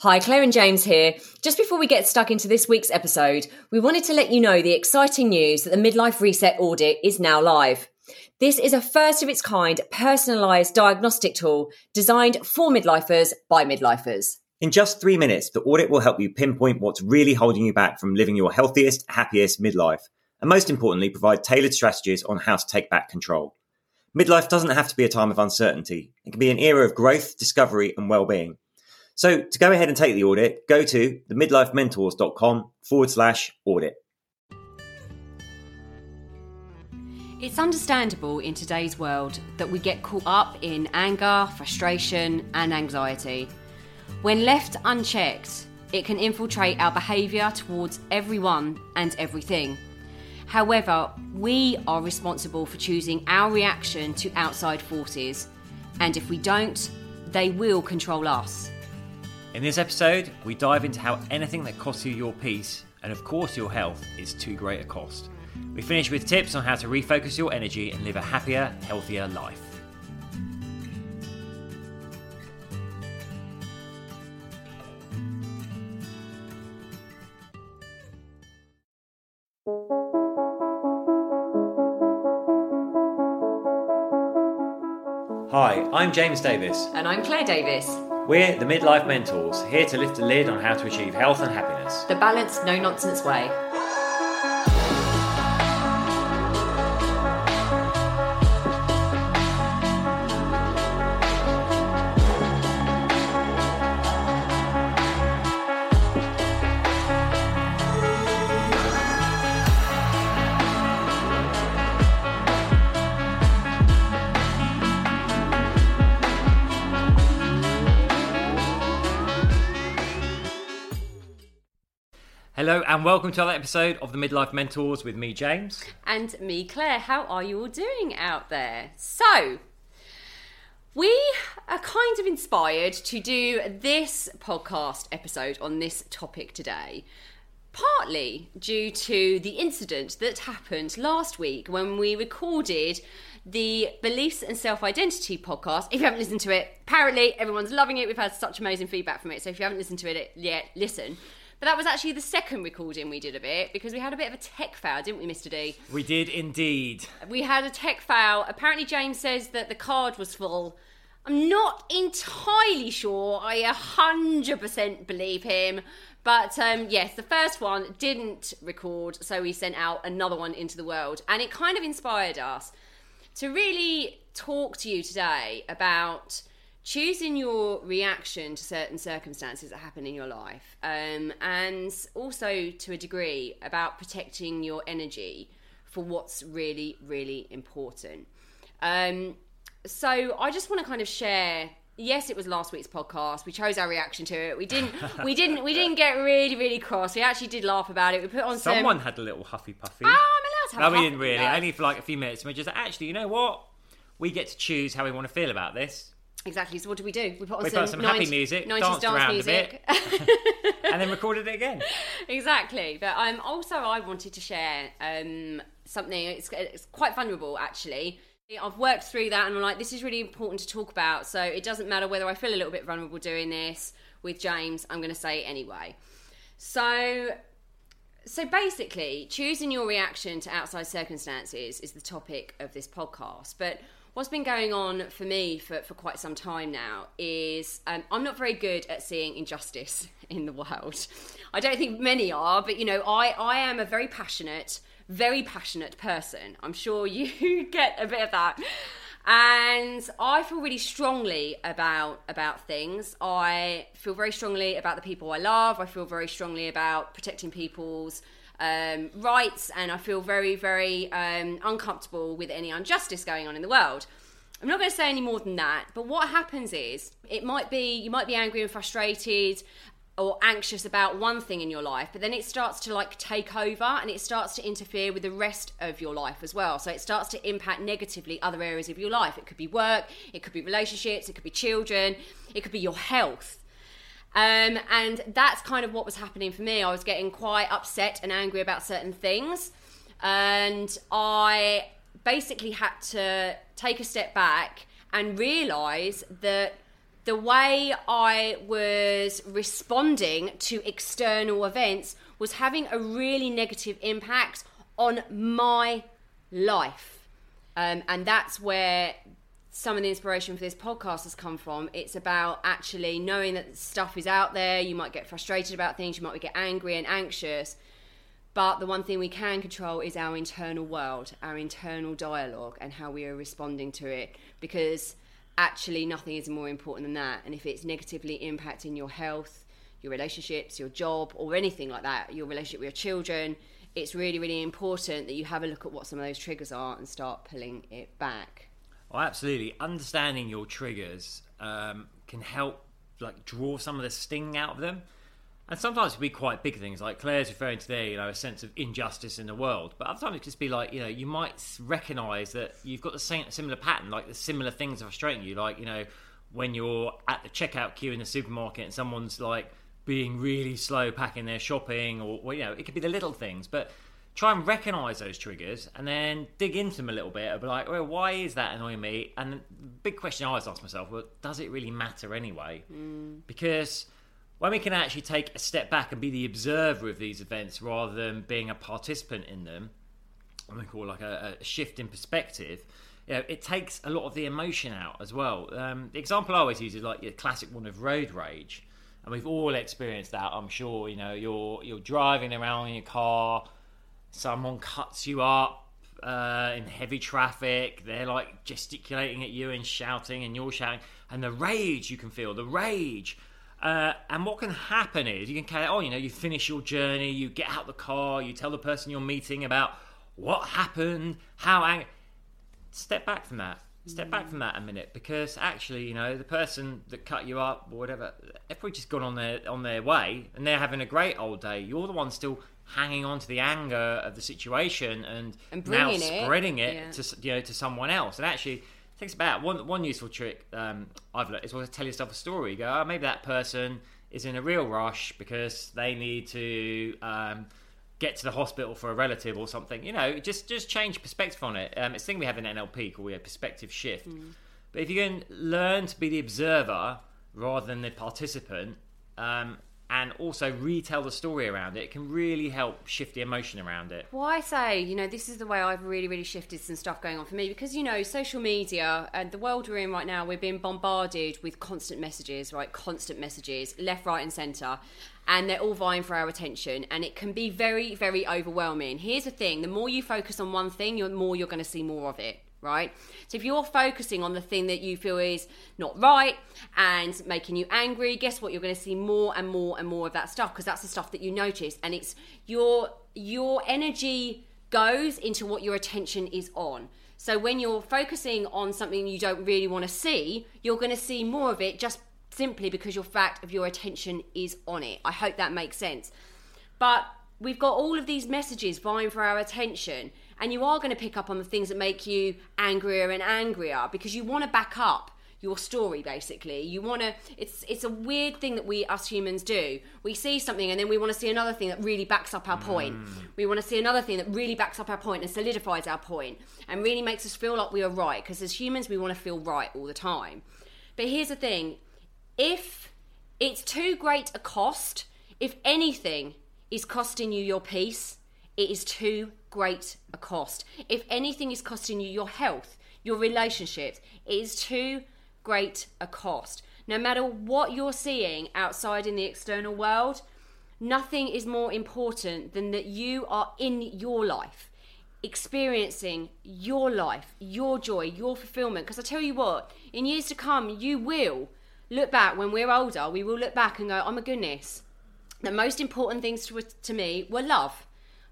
Hi, Claire and James here. Just before we get stuck into this week's episode, we wanted to let you know the exciting news that the Midlife Reset audit is now live. This is a first of its kind personalised diagnostic tool designed for midlifers by midlifers. In just three minutes, the audit will help you pinpoint what's really holding you back from living your healthiest, happiest midlife, and most importantly, provide tailored strategies on how to take back control. Midlife doesn't have to be a time of uncertainty. It can be an era of growth, discovery, and well-being. So to go ahead and take the audit, go to themidlifementors.com forward slash audit. It's understandable in today's world that we get caught up in anger, frustration, and anxiety. When left unchecked, it can infiltrate our behaviour towards everyone and everything. However, we are responsible for choosing our reaction to outside forces, and if we don't, they will control us. In this episode, we dive into how anything that costs you your peace, and of course your health, is too great a cost. We finish with tips on how to refocus your energy and live a happier, healthier life. Hi, I'm James Davis. And I'm Claire Davis. We're the Midlife Mentors, here to lift the lid on how to achieve health and happiness. The balanced, no nonsense way. Hello and welcome to another episode of the Midlife Mentors with me, James. And me, Claire. How are you all doing out there? So, we are kind of inspired to do this podcast episode on this topic today. Partly due to the incident that happened last week when we recorded the Beliefs and Self Identity podcast. If you haven't listened to it, apparently everyone's loving it. We've had such amazing feedback from it. So if you haven't listened to it yet, listen. But that was actually the second recording we did of it because we had a bit of a tech fail, didn't we, Mr. D? We did indeed. We had a tech fail. Apparently, James says that the card was full. I'm not entirely sure. I 100% believe him. But um, yes, the first one didn't record, so we sent out another one into the world. And it kind of inspired us to really talk to you today about choosing your reaction to certain circumstances that happen in your life, um, and also to a degree about protecting your energy for what's really, really important. Um, so I just want to kind of share. Yes, it was last week's podcast. We chose our reaction to it. We didn't. we didn't. We didn't get really, really cross. We actually did laugh about it. We put on someone some, had a little huffy puffy. Oh, I'm allowed to have. No, we didn't really. Only for like a few minutes. And we just actually, you know what? We get to choose how we want to feel about this. Exactly. So what do we do? We put on We some, put some happy music, 90s danced dance around a music. and then recorded it again. exactly. But um, also, I wanted to share um, something. It's, it's quite vulnerable, actually. I've worked through that, and I'm like, this is really important to talk about. So it doesn't matter whether I feel a little bit vulnerable doing this with James. I'm going to say it anyway. So. So basically, choosing your reaction to outside circumstances is the topic of this podcast. But what's been going on for me for, for quite some time now is um, I'm not very good at seeing injustice in the world. I don't think many are, but you know, I, I am a very passionate, very passionate person. I'm sure you get a bit of that. And I feel really strongly about about things. I feel very strongly about the people I love. I feel very strongly about protecting people's um, rights, and I feel very, very um, uncomfortable with any injustice going on in the world. I'm not going to say any more than that, but what happens is it might be you might be angry and frustrated or anxious about one thing in your life, but then it starts to like take over and it starts to interfere with the rest of your life as well. So it starts to impact negatively other areas of your life. It could be work, it could be relationships, it could be children, it could be your health. Um, and that's kind of what was happening for me. I was getting quite upset and angry about certain things. And I basically had to take a step back and realize that the way I was responding to external events was having a really negative impact on my life. Um, and that's where some of the inspiration for this podcast has come from. It's about actually knowing that stuff is out there. You might get frustrated about things, you might get angry and anxious. But the one thing we can control is our internal world, our internal dialogue, and how we are responding to it. Because actually, nothing is more important than that. And if it's negatively impacting your health, your relationships, your job, or anything like that, your relationship with your children, it's really, really important that you have a look at what some of those triggers are and start pulling it back. Oh, absolutely. Understanding your triggers um, can help like draw some of the sting out of them. And sometimes it can be quite big things, like Claire's referring to there, you know, a sense of injustice in the world. But other times it can just be like, you know, you might recognise that you've got the same similar pattern, like the similar things are frustrating you, like you know, when you're at the checkout queue in the supermarket and someone's like being really slow packing their shopping, or, or you know, it could be the little things, but try and recognize those triggers and then dig into them a little bit. I'll be like, well, why is that annoying me? And the big question I always ask myself, well, does it really matter anyway? Mm. Because when we can actually take a step back and be the observer of these events rather than being a participant in them, what we call like a, a shift in perspective. You know, it takes a lot of the emotion out as well. Um, the example I always use is like the classic one of road rage, and we've all experienced that. I'm sure. You know, you're you're driving around in your car, someone cuts you up uh, in heavy traffic. They're like gesticulating at you and shouting, and you're shouting, and the rage you can feel, the rage. Uh, and what can happen is you can carry on. You know, you finish your journey, you get out the car, you tell the person you're meeting about what happened, how. Ang- Step back from that. Step back from that a minute because actually, you know, the person that cut you up or whatever, they've probably just gone on their on their way and they're having a great old day. You're the one still hanging on to the anger of the situation and, And now bringing it, spreading it yeah. to you know to someone else. And actually, takes about one one useful trick um, I've learned is always tell yourself a story. You go, oh, maybe that person is in a real rush because they need to. Um, Get to the hospital for a relative or something, you know. Just just change perspective on it. Um, it's a thing we have in NLP called we a perspective shift. But if you can learn to be the observer rather than the participant, um, and also retell the story around it, it can really help shift the emotion around it. Well, I say, you know, this is the way I've really, really shifted some stuff going on for me because, you know, social media and the world we're in right now, we're being bombarded with constant messages, right? Constant messages, left, right, and centre. And they're all vying for our attention. And it can be very, very overwhelming. Here's the thing the more you focus on one thing, the more you're going to see more of it right? So if you're focusing on the thing that you feel is not right and making you angry, guess what? You're going to see more and more and more of that stuff because that's the stuff that you notice, and it's your your energy goes into what your attention is on. So when you're focusing on something you don't really want to see, you're going to see more of it just simply because your fact of your attention is on it. I hope that makes sense. But we've got all of these messages vying for our attention, and you are going to pick up on the things that make you angrier and angrier because you want to back up your story basically. You want to it's it's a weird thing that we us humans do. We see something and then we want to see another thing that really backs up our point. Mm. We want to see another thing that really backs up our point and solidifies our point and really makes us feel like we are right because as humans we want to feel right all the time. But here's the thing. If it's too great a cost, if anything is costing you your peace, it is too great a cost. If anything is costing you your health, your relationships, it is too great a cost. No matter what you're seeing outside in the external world, nothing is more important than that you are in your life experiencing your life, your joy, your fulfillment. Because I tell you what, in years to come, you will look back when we're older, we will look back and go, oh my goodness, the most important things to, to me were love.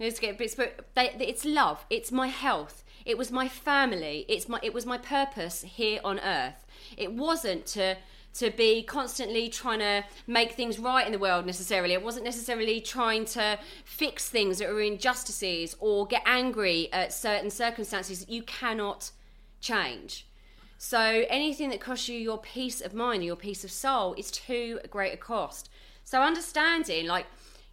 Bit they, it's love. It's my health. It was my family. It's my. It was my purpose here on earth. It wasn't to to be constantly trying to make things right in the world necessarily. It wasn't necessarily trying to fix things that are injustices or get angry at certain circumstances that you cannot change. So anything that costs you your peace of mind, your peace of soul, is too great a cost. So understanding, like,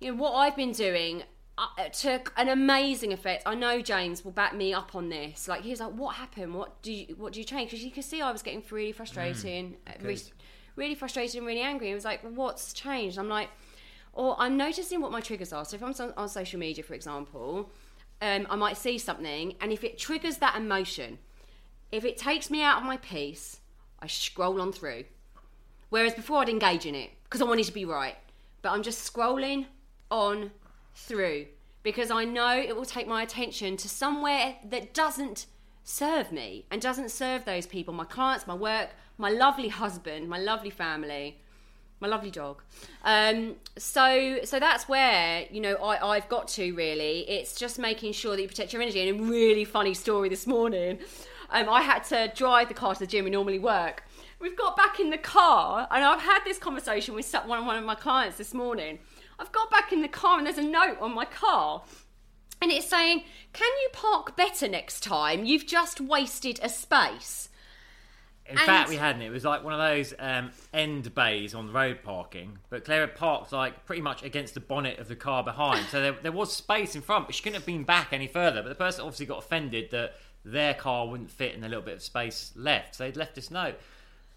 you know, what I've been doing uh, took an amazing effect. I know James will back me up on this. Like, he was like, "What happened? What do you what do you change?" Because you could see I was getting really frustrating, uh, re- really frustrated and really angry. He was like, "What's changed?" I'm like, "Or I'm noticing what my triggers are. So if I'm on social media, for example, um, I might see something, and if it triggers that emotion, if it takes me out of my peace, I scroll on through. Whereas before I'd engage in it because I wanted to be right, but I'm just scrolling on through because I know it will take my attention to somewhere that doesn't serve me and doesn't serve those people my clients, my work, my lovely husband, my lovely family, my lovely dog. Um, so, so that's where you know I, I've got to really. It's just making sure that you protect your energy. And a really funny story this morning. Um, I had to drive the car to the gym we normally work. We've got back in the car, and I've had this conversation with one one of my clients this morning. I've got back in the car, and there's a note on my car and it's saying, Can you park better next time? You've just wasted a space. In and fact, we hadn't. It was like one of those um, end bays on the road parking, but Claire had parked like pretty much against the bonnet of the car behind, so there, there was space in front, but she couldn't have been back any further. But the person obviously got offended that their car wouldn't fit in a little bit of space left, so they'd left this note.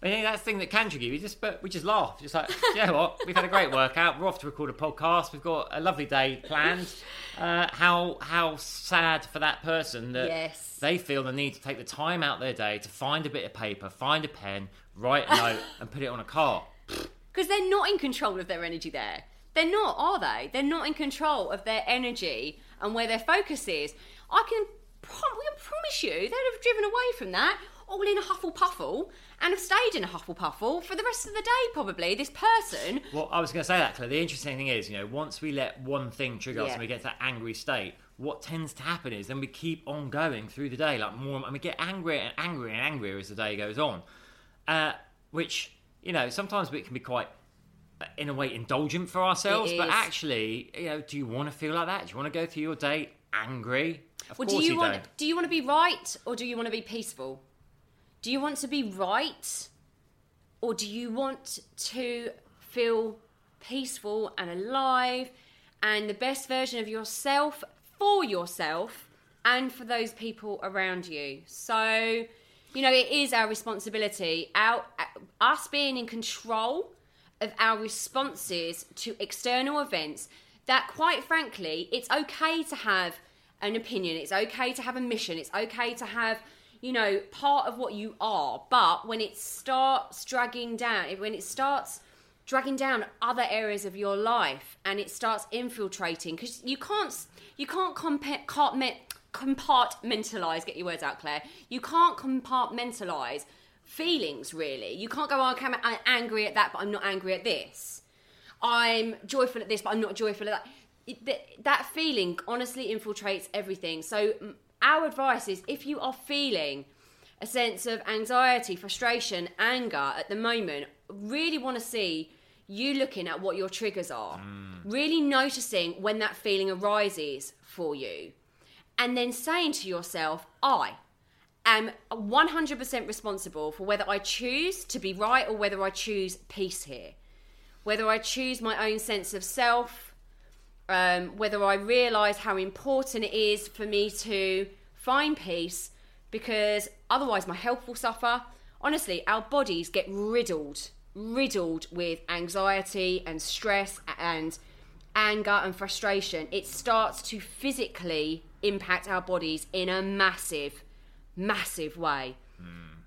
I think that's the thing that can trigger you. We just, but we just laugh. Just like, you know what? We've had a great workout. We're off to record a podcast. We've got a lovely day planned. Uh, how how sad for that person that yes. they feel the need to take the time out their day to find a bit of paper, find a pen, write a note, and put it on a car. Because they're not in control of their energy. There, they're not, are they? They're not in control of their energy and where their focus is. I can, prom- I promise you, they'd have driven away from that all in a huffle puffle and have stayed in a huffle puffle for the rest of the day, probably. This person. Well, I was going to say that, Claire. The interesting thing is, you know, once we let one thing trigger us and we get to that angry state, what tends to happen is then we keep on going through the day, like more, and we get angrier and angrier and angrier as the day goes on. Uh, which, you know, sometimes it can be quite in a way indulgent for ourselves, but actually, you know, do you want to feel like that? Do you want to go through your day angry? Of well, do you, you want don't. do you want to be right or do you want to be peaceful? Do you want to be right or do you want to feel peaceful and alive and the best version of yourself for yourself and for those people around you? So, you know, it is our responsibility, our, us being in control of our responses to external events that quite frankly, it's okay to have an opinion, it's okay to have a mission, it's okay to have you know, part of what you are. But when it starts dragging down, when it starts dragging down other areas of your life and it starts infiltrating, because you can't, you can't compartment, compartmentalize, get your words out, Claire. You can't compartmentalize feelings, really. You can't go, oh, okay, I'm angry at that, but I'm not angry at this. I'm joyful at this, but I'm not joyful at that. That feeling honestly infiltrates everything. So our advice is if you are feeling a sense of anxiety, frustration, anger at the moment, really want to see you looking at what your triggers are, mm. really noticing when that feeling arises for you, and then saying to yourself, I am 100% responsible for whether I choose to be right or whether I choose peace here, whether I choose my own sense of self um, whether I realise how important it is for me to find peace because otherwise my health will suffer. Honestly, our bodies get riddled, riddled with anxiety and stress and anger and frustration. It starts to physically impact our bodies in a massive, massive way.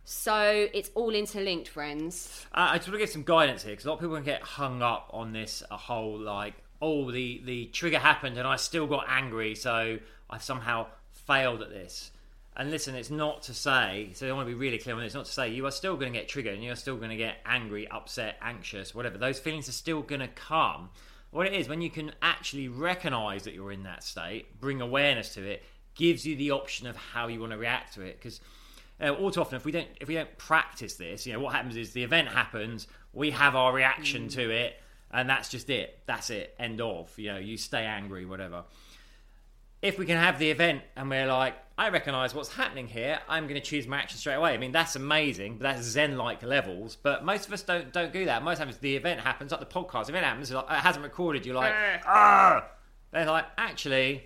So it's all interlinked, friends. Uh, I just want to get some guidance here because a lot of people can get hung up on this a whole like oh, the, the trigger happened and I still got angry, so I've somehow failed at this. And listen, it's not to say, so I want to be really clear on this, it's not to say you are still going to get triggered and you're still going to get angry, upset, anxious, whatever. Those feelings are still going to come. What it is, when you can actually recognize that you're in that state, bring awareness to it, gives you the option of how you want to react to it. Because uh, all too often, if we don't if we don't practice this, you know, what happens is the event happens, we have our reaction mm. to it, and that's just it. That's it. End of. You know, you stay angry, whatever. If we can have the event and we're like, I recognise what's happening here, I'm going to choose my action straight away. I mean, that's amazing, but that's Zen-like levels. But most of us don't don't do that. Most times the event happens, like the podcast, the event happens, like, it hasn't recorded. You're like, ah. They're like, actually,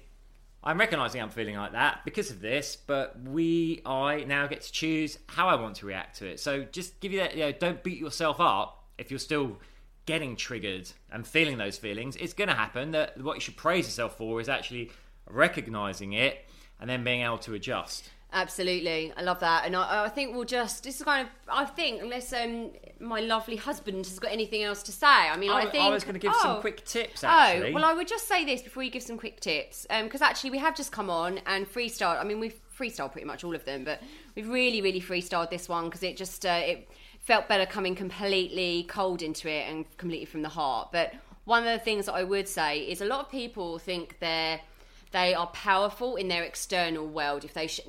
I'm recognizing I'm feeling like that because of this, but we, I now get to choose how I want to react to it. So just give you that, you know, don't beat yourself up if you're still getting triggered and feeling those feelings, it's going to happen. That what you should praise yourself for is actually recognizing it and then being able to adjust. Absolutely, I love that, and I, I think we'll just. This is kind of. I think unless um, my lovely husband has got anything else to say. I mean, I, I, think I was going to give oh. some quick tips. Actually, Oh well, I would just say this before you give some quick tips, because actually we have just come on and freestyle. I mean, we've freestyled pretty much all of them, but we've really, really freestyled this one because it just uh, it felt better coming completely cold into it and completely from the heart. But one of the things that I would say is a lot of people think they're they are powerful in their external world. If they sh-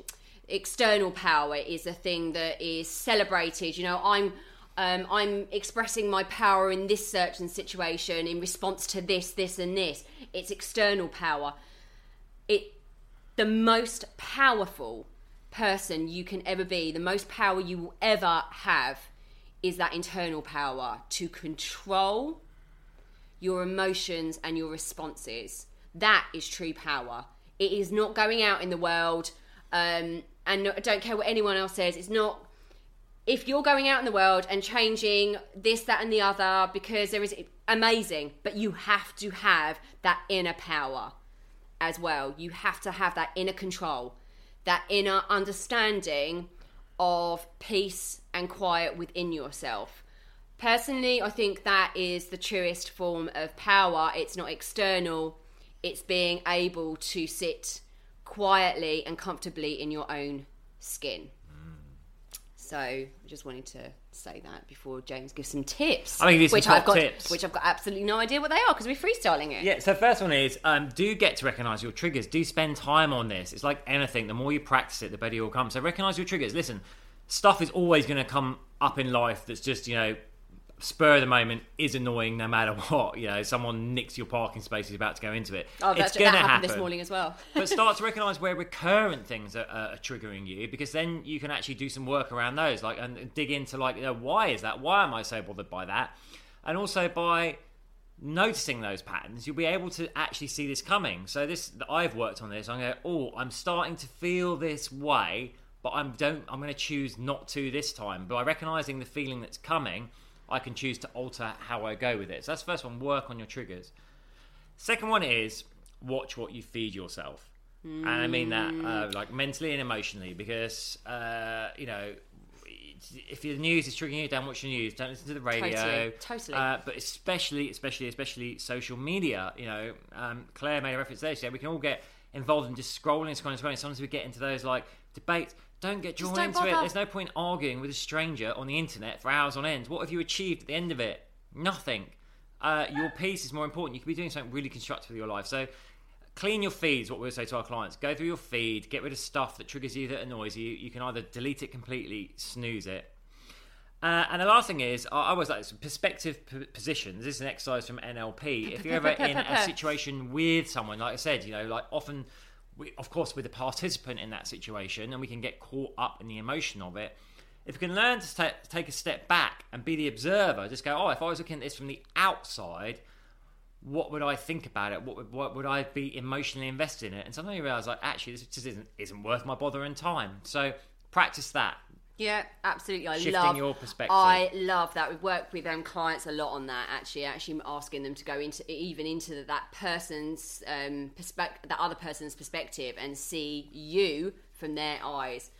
external power is a thing that is celebrated you know i'm um, i'm expressing my power in this certain situation in response to this this and this. It's external power. It the most powerful person you can ever be the most power you will ever have is that internal power to control your emotions and your responses. That is true power. It is not going out in the world, um, and I don't care what anyone else says. It's not. If you're going out in the world and changing this, that, and the other, because there is amazing, but you have to have that inner power as well. You have to have that inner control, that inner understanding of peace and quiet within yourself. Personally, I think that is the truest form of power. It's not external, it's being able to sit quietly and comfortably in your own skin. So, I just wanted to say that before James gives some tips. I'm gonna give you some which top I've got, tips. Which I've got absolutely no idea what they are because we're freestyling it. Yeah, so first one is um, do get to recognize your triggers. Do spend time on this. It's like anything. The more you practice it, the better you'll come. So recognize your triggers. Listen, stuff is always going to come up in life that's just, you know, spur of the moment is annoying no matter what. You know, someone nicks your parking space, is about to go into it. Oh, it's that's, going to happen. this morning as well. but start to recognize where recurrent things are, are, are triggering you because then you can actually do some work around those like and dig into like you know, why is that why am i so bothered by that and also by noticing those patterns you'll be able to actually see this coming so this i've worked on this i'm going oh i'm starting to feel this way but i'm don't i'm going to choose not to this time But by recognizing the feeling that's coming i can choose to alter how i go with it so that's the first one work on your triggers Second one is watch what you feed yourself. And I mean that uh, like mentally and emotionally because, uh, you know, if the news is triggering you, don't watch the news, don't listen to the radio. Totally, totally. Uh, but especially, especially, especially social media. You know, um, Claire made a reference there. She said we can all get involved in just scrolling, scrolling, scrolling. Sometimes we get into those like debates. Don't get drawn don't into it. There's no point arguing with a stranger on the internet for hours on end. What have you achieved at the end of it? Nothing. Uh, your peace is more important. You could be doing something really constructive with your life. So, clean your feeds what we say to our clients. Go through your feed, get rid of stuff that triggers you, that annoys you. You can either delete it completely, snooze it. Uh, and the last thing is, I I always like this perspective p- positions. This is an exercise from NLP. If you're ever in a situation with someone, like I said, you know, like often, we, of course, we're the participant in that situation, and we can get caught up in the emotion of it. If you can learn to ta- take a step back and be the observer, just go, oh, if I was looking at this from the outside, what would I think about it? What would, what would I be emotionally invested in it? And suddenly you realise, like, actually, this just isn't isn't worth my bother and time. So practice that. Yeah, absolutely. I Shifting love your perspective. I love that. We've worked with um, clients a lot on that. Actually, actually asking them to go into even into that person's um, perspective, that other person's perspective, and see you from their eyes.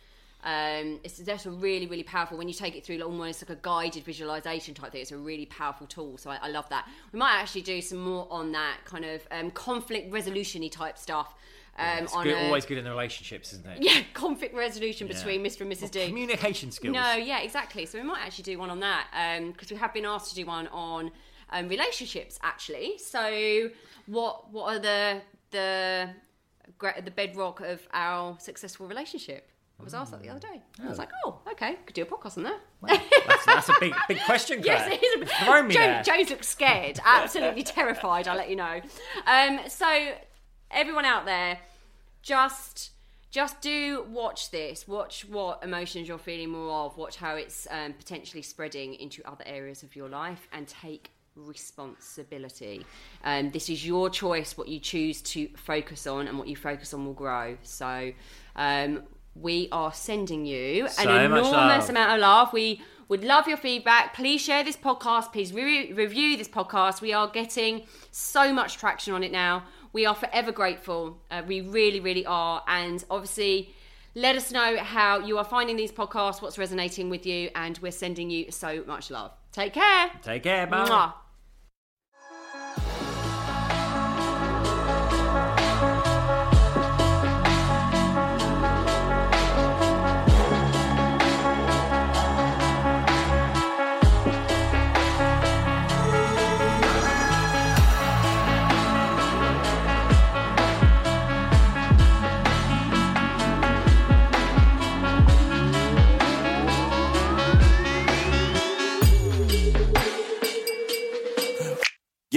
Um, it's just a really, really powerful when you take it through almost like a guided visualization type thing. It's a really powerful tool. So I, I love that. We might actually do some more on that kind of um, conflict resolution-y type stuff. Um, It's good, a- always good in the relationships, isn't it? yeah, conflict resolution between Mr. and Mrs. D. Communication skills. No, yeah, exactly. So we might actually do one on that because we have been asked to do one on um, relationships actually. So what what are the the the bedrock of our successful relationship? I was asked that the other day. I was like, oh, okay, could do a podcast on that. That's, that's a big big question. Yes, it is a bit. Throw me there. James, James looks scared, absolutely terrified. I'll let you know. Um, so, everyone out there, just just do watch this. Watch what emotions you're feeling more of. Watch how it's um, potentially spreading into other areas of your life, and take responsibility. Um, this is your choice. What you choose to focus on, and what you focus on will grow. So. Um, we are sending you So an enormous amount of love. We Would love your feedback. Please share this podcast. Please re- review this podcast. We are getting so much traction on it now. We are forever grateful. Uh, we really, really are. And obviously, let us know how you are finding these podcasts, what's resonating with you, and we're sending you so much love. Take care. Take care. Bye. Mwah.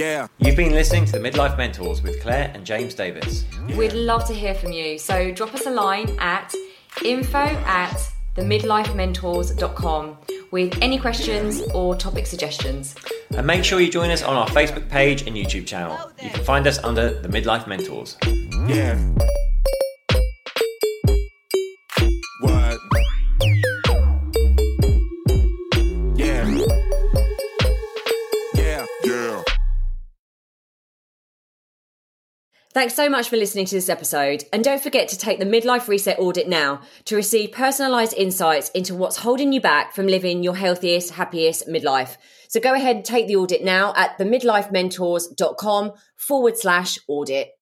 Yeah. You've been listening to the Midlife Mentors with Claire and James Davis. We'd love to hear from you. So drop us a line at info at themidlifementors.com with any questions or topic suggestions. And make sure you join us on our Facebook page and YouTube channel. You can find us under the Midlife Mentors. Yeah. Thanks so much for listening to this episode. And don't forget to take the Midlife Reset Audit now to receive personalised insights into what's holding you back from living your healthiest, happiest midlife. So go ahead and take the audit now at themidlifementors.com forward slash audit.